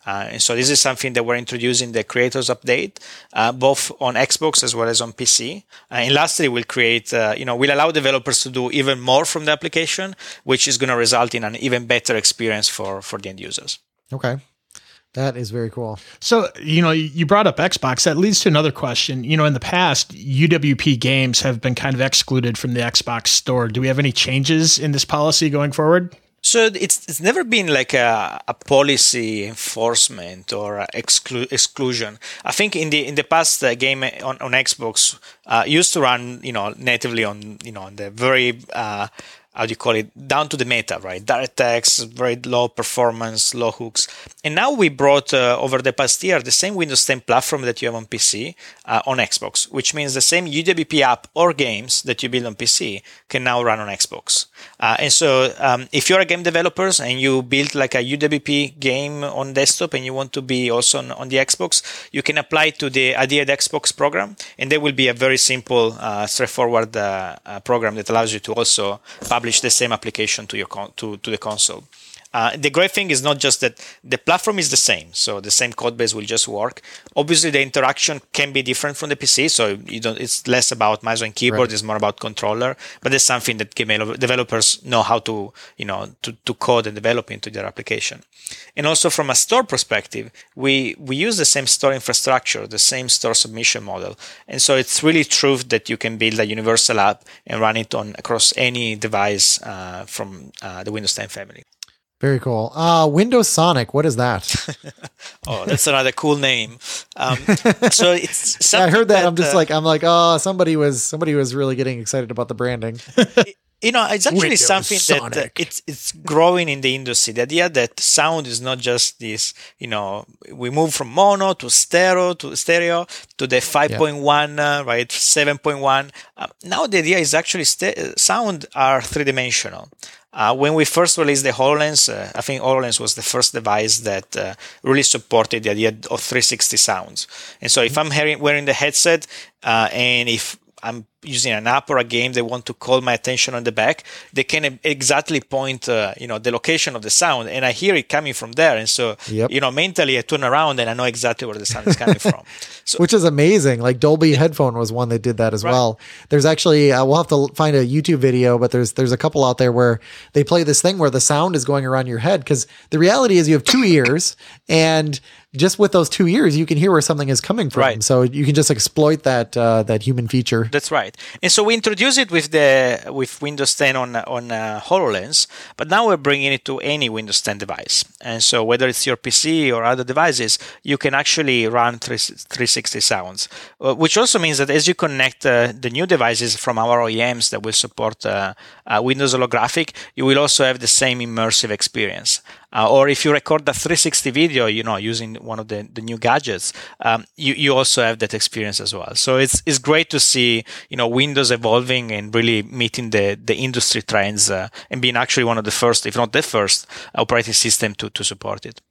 Uh, and so this is something that we're introducing the creators update, uh, both on Xbox as well as on PC. Uh, and lastly, we'll create, uh, you know, we'll allow developers to do even more from the application, which is going to result in an even better experience for, for the end users. Okay. That is very cool. So, you know, you brought up Xbox. That leads to another question. You know, in the past, UWP games have been kind of excluded from the Xbox store. Do we have any changes in this policy going forward? So it's it's never been like a, a policy enforcement or exclu- exclusion. I think in the in the past, the game on, on Xbox uh, used to run, you know, natively on you know on the very uh, how do you call it down to the meta right? DirectX very low performance low hooks. And now we brought uh, over the past year the same windows 10 platform that you have on pc uh, on xbox which means the same uwp app or games that you build on pc can now run on xbox. Uh, and so um, if you're a game developer and you build like a uwp game on desktop and you want to be also on, on the xbox you can apply to the adhered xbox program and there will be a very simple uh, straightforward uh, uh, program that allows you to also publish publish the same application to your to, to the console. Uh, the great thing is not just that the platform is the same, so the same code base will just work. Obviously, the interaction can be different from the PC, so you don't. It's less about mouse and keyboard; right. it's more about controller. But it's something that game developers know how to, you know, to, to code and develop into their application. And also from a store perspective, we we use the same store infrastructure, the same store submission model, and so it's really true that you can build a universal app and run it on across any device uh, from uh, the Windows 10 family. Very cool. Uh, Windows Sonic, what is that? oh, that's another cool name. Um, so it's yeah, I heard that, that. I'm just uh, like I'm like oh somebody was somebody was really getting excited about the branding. you know, it's actually Windows something Sonic. that uh, it's it's growing in the industry. The idea that sound is not just this. You know, we move from mono to stereo to stereo to the 5.1 yeah. uh, right 7.1. Uh, now the idea is actually st- sound are three dimensional. Uh, when we first released the HoloLens, uh, I think HoloLens was the first device that uh, really supported the idea of 360 sounds. And so if I'm hearing, wearing the headset uh, and if I'm using an app or a game they want to call my attention on the back, they can exactly point, uh, you know, the location of the sound, and I hear it coming from there. And so, yep. you know, mentally I turn around and I know exactly where the sound is coming from. So, Which is amazing. Like Dolby yeah. Headphone was one that did that as right. well. There's actually uh, we'll have to find a YouTube video, but there's there's a couple out there where they play this thing where the sound is going around your head because the reality is you have two ears and just with those two ears, you can hear where something is coming from. Right. So you can just exploit that uh, that human feature. That's right. And so we introduced it with the with Windows 10 on on uh, Hololens, but now we're bringing it to any Windows 10 device. And so whether it's your PC or other devices, you can actually run 360 sounds, uh, which also means that as you connect uh, the new devices from our OEMs that will support uh, uh, Windows holographic, you will also have the same immersive experience. Uh, or if you record a 360 video, you know, using one of the, the new gadgets, um, you, you also have that experience as well. So it's, it's great to see, you know, Windows evolving and really meeting the, the industry trends uh, and being actually one of the first, if not the first operating system to, to support it.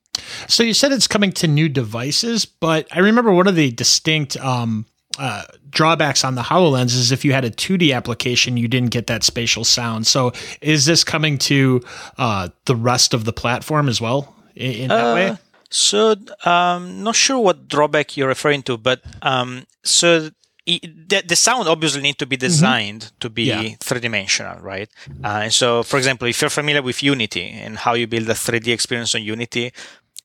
So you said it's coming to new devices, but I remember one of the distinct um, uh, drawbacks on the HoloLens is if you had a 2D application, you didn't get that spatial sound. So is this coming to uh, the rest of the platform as well in, in that uh, way? So, um, not sure what drawback you're referring to, but um, so the, the sound obviously need to be mm-hmm. designed mm-hmm. to be yeah. three dimensional, right? Uh, and so, for example, if you're familiar with Unity and how you build a 3D experience on Unity,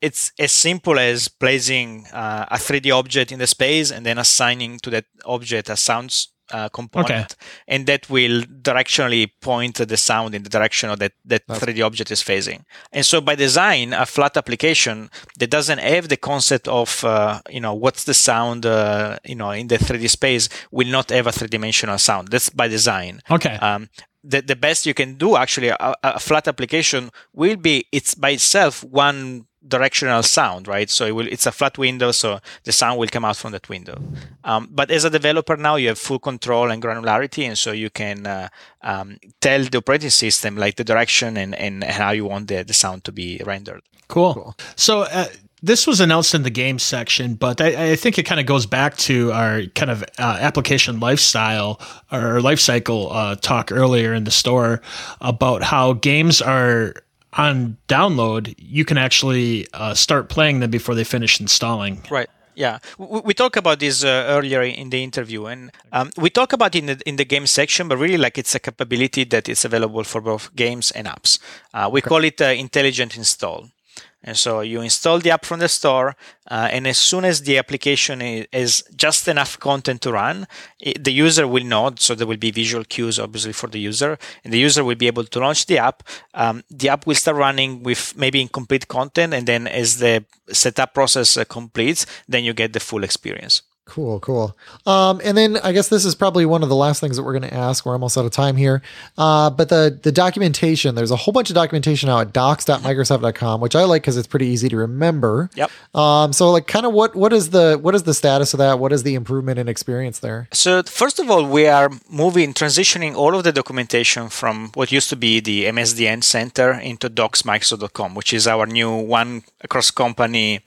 it's as simple as placing uh, a 3D object in the space and then assigning to that object a sounds uh, component, okay. and that will directionally point the sound in the direction of that that That's 3D object is facing. And so, by design, a flat application that doesn't have the concept of uh, you know what's the sound uh, you know in the 3D space will not have a three dimensional sound. That's by design. Okay. Um, the, the best you can do actually a, a flat application will be it's by itself one directional sound, right? So it will, it's a flat window, so the sound will come out from that window. Um, but as a developer now, you have full control and granularity, and so you can uh, um, tell the operating system like the direction and, and how you want the, the sound to be rendered. Cool. cool. So uh, this was announced in the game section, but I, I think it kind of goes back to our kind of uh, application lifestyle or life cycle uh, talk earlier in the store about how games are on download, you can actually uh, start playing them before they finish installing. Right. Yeah, we, we talked about this uh, earlier in the interview, and um, we talk about it in the in the game section, but really, like it's a capability that is available for both games and apps. Uh, we okay. call it uh, intelligent install. And so you install the app from the store, uh, and as soon as the application is, just enough content to run, it, the user will know. So there will be visual cues, obviously, for the user, and the user will be able to launch the app. Um, the app will start running with maybe incomplete content, and then as the setup process uh, completes, then you get the full experience. Cool, cool. Um, and then I guess this is probably one of the last things that we're going to ask. We're almost out of time here. Uh, but the the documentation, there's a whole bunch of documentation now at docs.microsoft.com, which I like because it's pretty easy to remember. Yep. Um, so like kind of what what is the what is the status of that? What is the improvement in experience there? So first of all, we are moving transitioning all of the documentation from what used to be the MSDN center into docsmicrosoft.com, which is our new one across company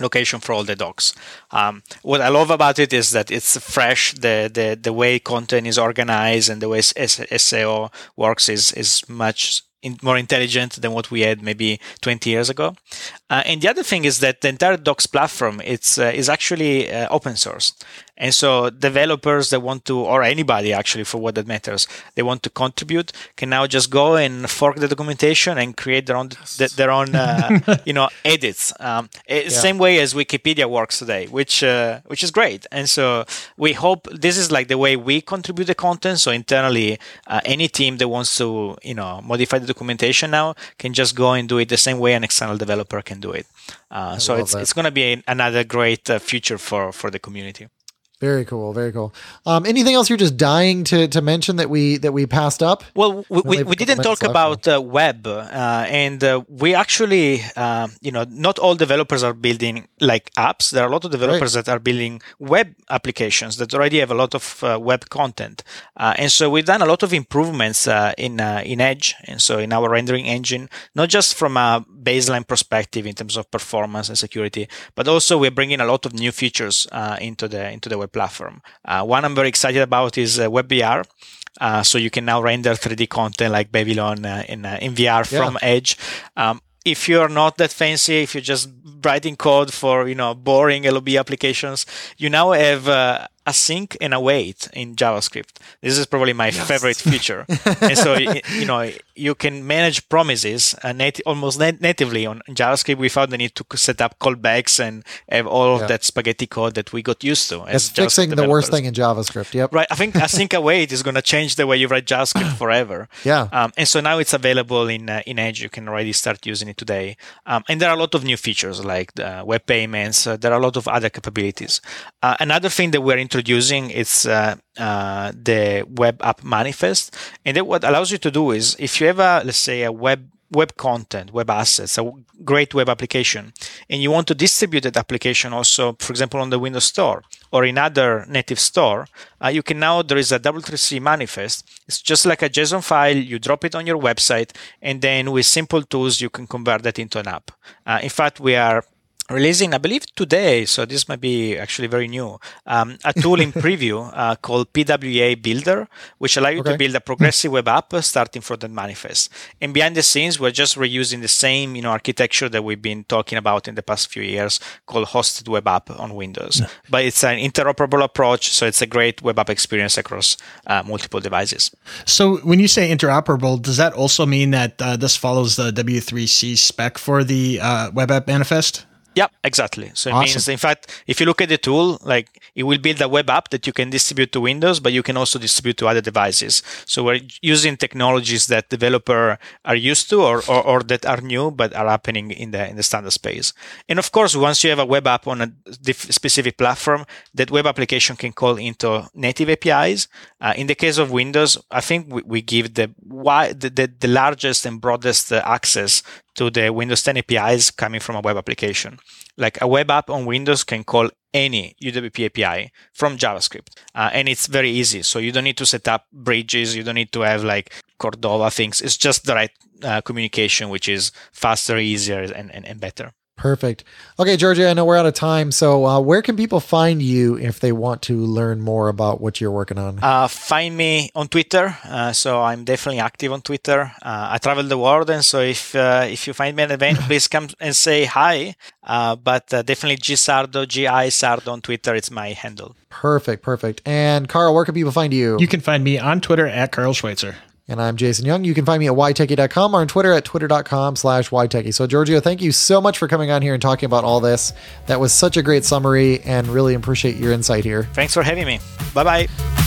location for all the docs. Um, what I love about it is that it's fresh. The, the the way content is organized and the way SEO works is is much in, more intelligent than what we had maybe 20 years ago. Uh, and the other thing is that the entire Docs platform it's uh, is actually uh, open source. And so developers that want to, or anybody actually for what that matters, they want to contribute can now just go and fork the documentation and create their own, their own, uh, you know, edits. Um, yeah. Same way as Wikipedia works today, which, uh, which is great. And so we hope this is like the way we contribute the content. So internally, uh, any team that wants to, you know, modify the documentation now can just go and do it the same way an external developer can do it. Uh, so it's, it's going to be another great uh, future for, for the community. Very cool, very cool. Um, anything else you're just dying to, to mention that we that we passed up? Well, we, we, we didn't talk about uh, web, uh, and uh, we actually, uh, you know, not all developers are building like apps. There are a lot of developers right. that are building web applications that already have a lot of uh, web content, uh, and so we've done a lot of improvements in in Edge, and so in our rendering engine, not just from a baseline perspective in terms of performance and security, but also we're bringing a lot of new features into the into the web platform. Uh, one I'm very excited about is uh, WebVR. Uh, so you can now render 3D content like Babylon uh, in, uh, in VR yeah. from Edge. Um, if you're not that fancy, if you're just writing code for you know boring LOB applications, you now have uh, async and await in JavaScript. This is probably my yes. favorite feature. and so, you know, you can manage promises uh, nat- almost nat- natively on JavaScript without the need to set up callbacks and have all yeah. of that spaghetti code that we got used to. It's fixing the worst thing in JavaScript. Yep. Right. I think async await is going to change the way you write JavaScript forever. Yeah. Um, and so now it's available in uh, in Edge. You can already start using it today. Um, and there are a lot of new features like web payments. Uh, there are a lot of other capabilities. Uh, another thing that we're introducing it's uh, uh, the web app manifest, and that what allows you to do is if you have a let's say a web web content, web assets, a great web application, and you want to distribute that application also, for example, on the Windows Store or in other native store, uh, you can now, there is a W3C manifest. It's just like a JSON file. You drop it on your website, and then with simple tools, you can convert that into an app. Uh, in fact, we are releasing, I believe today, so this might be actually very new, um, a tool in preview uh, called PWA Builder, which allow you okay. to build a progressive web app starting from that manifest. And behind the scenes, we're just reusing the same, you know, architecture that we've been talking about in the past few years called hosted web app on Windows. Yeah. But it's an interoperable approach, so it's a great web app experience across uh, multiple devices. So when you say interoperable, does that also mean that uh, this follows the W3C spec for the uh, web app manifest? Yeah, exactly. So it awesome. means, in fact, if you look at the tool, like it will build a web app that you can distribute to Windows, but you can also distribute to other devices. So we're using technologies that developer are used to or, or, or, that are new, but are happening in the, in the standard space. And of course, once you have a web app on a specific platform, that web application can call into native APIs. Uh, in the case of Windows, I think we, we give the, wide, the, the, the largest and broadest access to the Windows 10 APIs coming from a web application. Like a web app on Windows can call any UWP API from JavaScript. Uh, and it's very easy. So you don't need to set up bridges. You don't need to have like Cordova things. It's just the right uh, communication, which is faster, easier, and, and, and better. Perfect. Okay, Giorgio, I know we're out of time. So, uh, where can people find you if they want to learn more about what you're working on? Uh, find me on Twitter. Uh, so, I'm definitely active on Twitter. Uh, I travel the world, and so if uh, if you find me at an event, please come and say hi. Uh, but definitely G Sardo, G I Sardo on Twitter. It's my handle. Perfect, perfect. And Carl, where can people find you? You can find me on Twitter at Carl Schweitzer. And I'm Jason Young. You can find me at ytechie.com or on Twitter at twitter.com slash ytechie. So, Giorgio, thank you so much for coming on here and talking about all this. That was such a great summary and really appreciate your insight here. Thanks for having me. Bye bye.